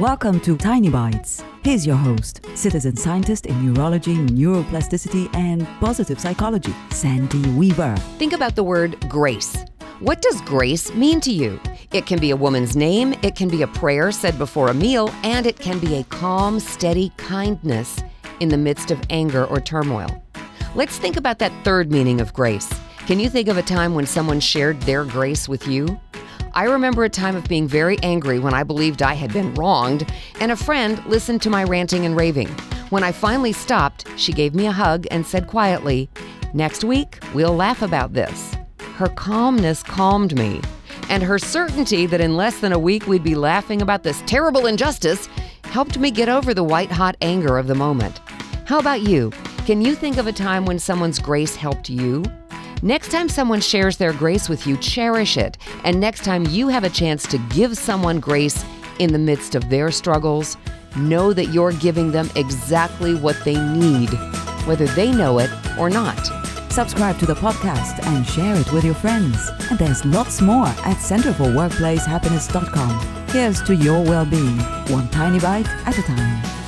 Welcome to Tiny Bites. Here's your host, citizen scientist in neurology, neuroplasticity, and positive psychology, Sandy Weaver. Think about the word grace. What does grace mean to you? It can be a woman's name, it can be a prayer said before a meal, and it can be a calm, steady kindness in the midst of anger or turmoil. Let's think about that third meaning of grace. Can you think of a time when someone shared their grace with you? I remember a time of being very angry when I believed I had been wronged, and a friend listened to my ranting and raving. When I finally stopped, she gave me a hug and said quietly, Next week, we'll laugh about this. Her calmness calmed me, and her certainty that in less than a week we'd be laughing about this terrible injustice helped me get over the white hot anger of the moment. How about you? Can you think of a time when someone's grace helped you? Next time someone shares their grace with you, cherish it. And next time you have a chance to give someone grace in the midst of their struggles, know that you're giving them exactly what they need, whether they know it or not. Subscribe to the podcast and share it with your friends. And there's lots more at centerforworkplacehappiness.com. Here's to your well being, one tiny bite at a time.